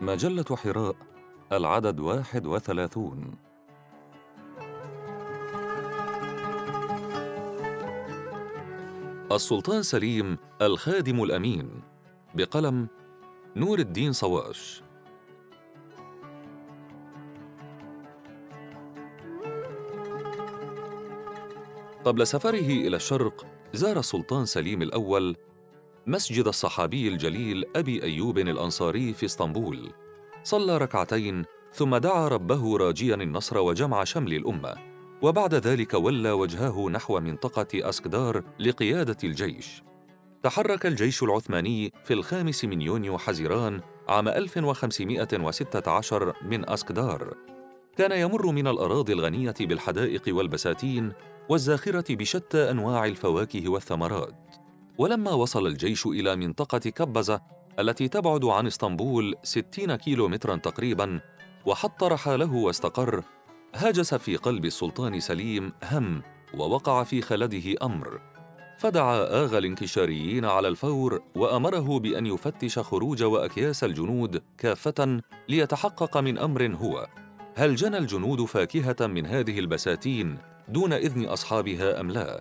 مجلة حراء العدد واحد وثلاثون. السلطان سليم الخادم الأمين بقلم نور الدين صواش. قبل سفره إلى الشرق زار السلطان سليم الأول مسجد الصحابي الجليل أبي أيوب الأنصاري في اسطنبول. صلى ركعتين ثم دعا ربه راجيا النصر وجمع شمل الأمة. وبعد ذلك ولى وجهه نحو منطقة أسكدار لقيادة الجيش. تحرك الجيش العثماني في الخامس من يونيو حزيران عام 1516 من أسكدار. كان يمر من الأراضي الغنية بالحدائق والبساتين والزاخرة بشتى أنواع الفواكه والثمرات. ولما وصل الجيش إلى منطقة كبزة التي تبعد عن إسطنبول 60 كيلو مترا تقريبا وحط رحاله واستقر هاجس في قلب السلطان سليم هم ووقع في خلده أمر فدعا آغا الانكشاريين على الفور وأمره بأن يفتش خروج وأكياس الجنود كافة ليتحقق من أمر هو هل جنى الجنود فاكهة من هذه البساتين دون إذن أصحابها أم لا؟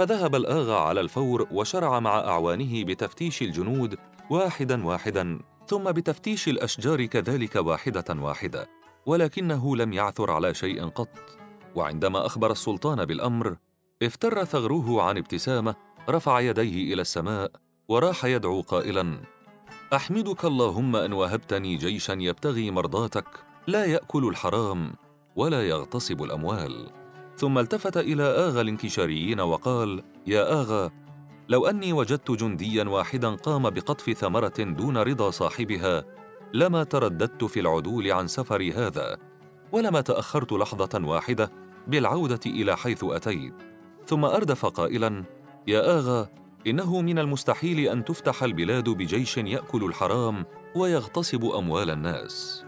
فذهب الآغا على الفور وشرع مع أعوانه بتفتيش الجنود واحدا واحدا ثم بتفتيش الأشجار كذلك واحدة واحدة ولكنه لم يعثر على شيء قط. وعندما أخبر السلطان بالأمر افتر ثغره عن ابتسامة رفع يديه إلى السماء وراح يدعو قائلا أحمدك اللهم أن وهبتني جيشا يبتغي مرضاتك لا يأكل الحرام ولا يغتصب الأموال. ثم التفت إلى آغا الانكشاريين وقال يا آغا لو أني وجدت جنديا واحدا قام بقطف ثمرة دون رضا صاحبها لما ترددت في العدول عن سفري هذا ولما تأخرت لحظة واحدة بالعودة إلى حيث أتيت. ثم أردف قائلا يا آغا إنه من المستحيل أن تفتح البلاد بجيش يأكل الحرام ويغتصب أموال الناس.